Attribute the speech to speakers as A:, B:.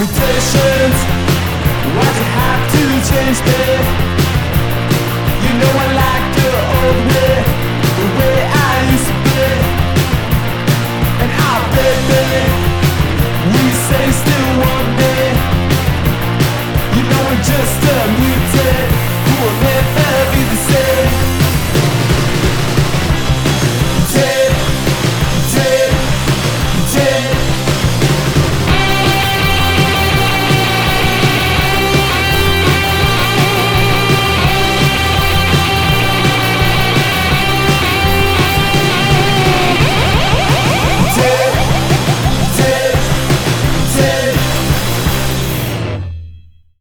A: Imitations.